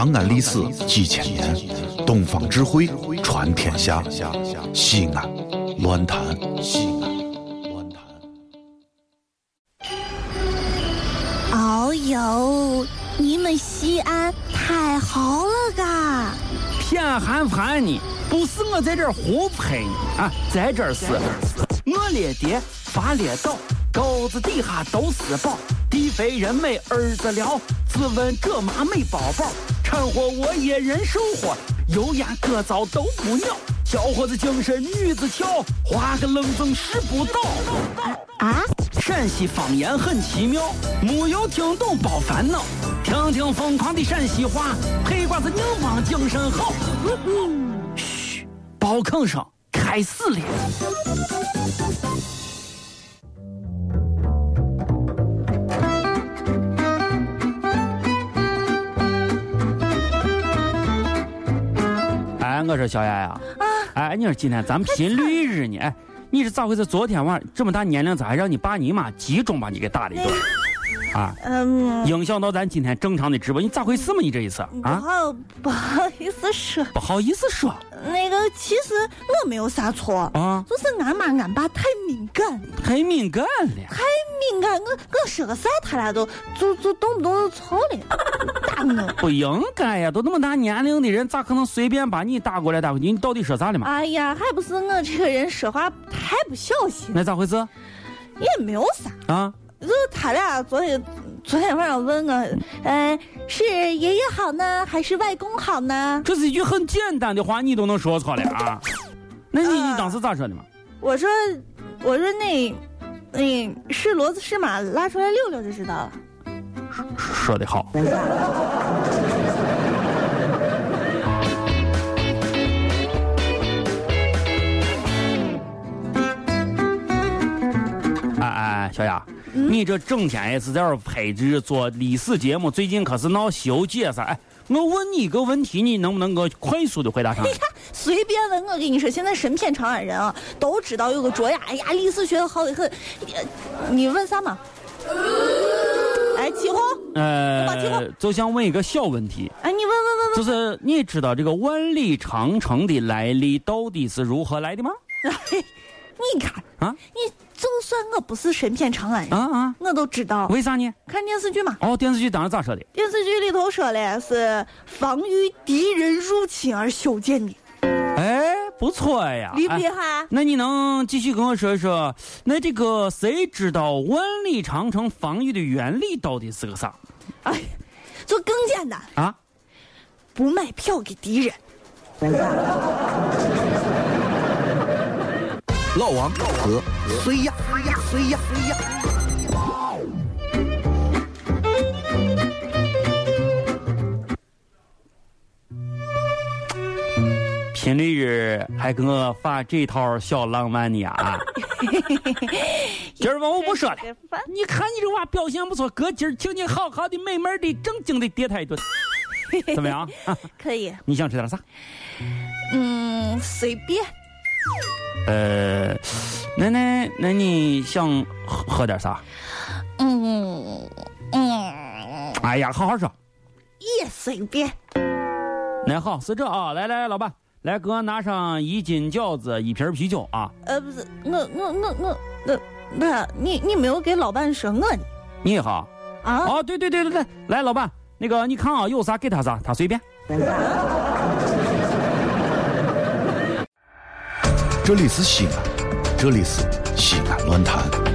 长安历史几千年，东方智慧传天下。西安，乱谈西安，乱谈。哦呦，你们西安太好了嘎！偏寒寒你，不是我在这儿胡喷你啊，在这儿是，我列爹发列倒，沟子底下都是宝，地肥人美儿子了，自问这妈没宝宝，掺和我也人生活，油盐各糟都不尿，小伙子精神女子俏，花个冷风拾不到。啊，陕西方言很奇妙，没有听懂别烦恼，听听疯狂的陕西话，黑瓜子硬邦精神好。嘘，包坑声开始了。我说小丫丫，哎，你说今天咱们拼绿日呢？哎，你是咋回事？昨天晚上这么大年龄，咋还让你爸你妈集中把你给打了一顿？啊，嗯，影响到咱今天正常的直播，你咋回事嘛？你这一次啊，不好不好意思说，不好意思说那个其实我没有啥错，啊，就是俺妈俺爸太敏感，太敏感了。太敏感，我我说个啥他俩都就就动不动就吵了，打我。不应该呀，都那么大年龄的人，咋可能随便把你打过来打过去？你到底说啥了嘛？哎呀，还不是我这个人说话太不小心，那咋回事也没有啥。啊？就他俩昨天昨天晚上问我，嗯、是爷爷好呢，还是外公好呢？这是一句很简单的话，你都能说错了啊？那你你啊当时咋说的嘛？我说，我说那，那是骡子是马，拉出来溜溜就知道了。说的好。哎哎，小雅，你这整天也是在这儿拍着做历史节目，最近可是闹《西游记》啥？哎，我问你一个问题，你能不能够快速的回答上来？随便问我跟你说，现在神片长安人啊，都知道有个卓雅，哎呀，历史学的好得很。你问啥嘛？哎，起哄！呃，就想问一个小问题，哎，你问问问问。就是你知道这个万里长城的来历到底是如何来的吗？哎，你看啊你就算我不是神片长安人，啊啊，我都知道。为啥呢？看电视剧嘛，哦，电视剧当时咋说的？电视剧里头说的是防御敌人入侵而修建的，哎，不错呀，厉不厉哎害？那你能继续跟我说一说，那这个谁知道万里长城防御的原理到底是个啥哎，就更简单，啊？不卖票给敌人。老王和谁呀？谁呀？谁呀？谁呀？频率日还给我发这套小浪漫呢啊！今儿吧我不说了，你看你这娃表现不错，哥今儿请你好好的美美的正经的点他一顿，怎么样？啊可以，你想吃点啥？嗯，随便。呃，那那那你想喝喝点啥？嗯嗯，哎呀，好好说。也随便。那好，是这啊，来来，老板，来给我拿上一斤饺子，一瓶啤酒啊！呃，不是，我我我我那那，你你没有给老板说我呢？你好，啊？哦，对对对对对，来，老板，那个你看啊，有啥给他啥，他随便。这里是西安，这里是西安论坛。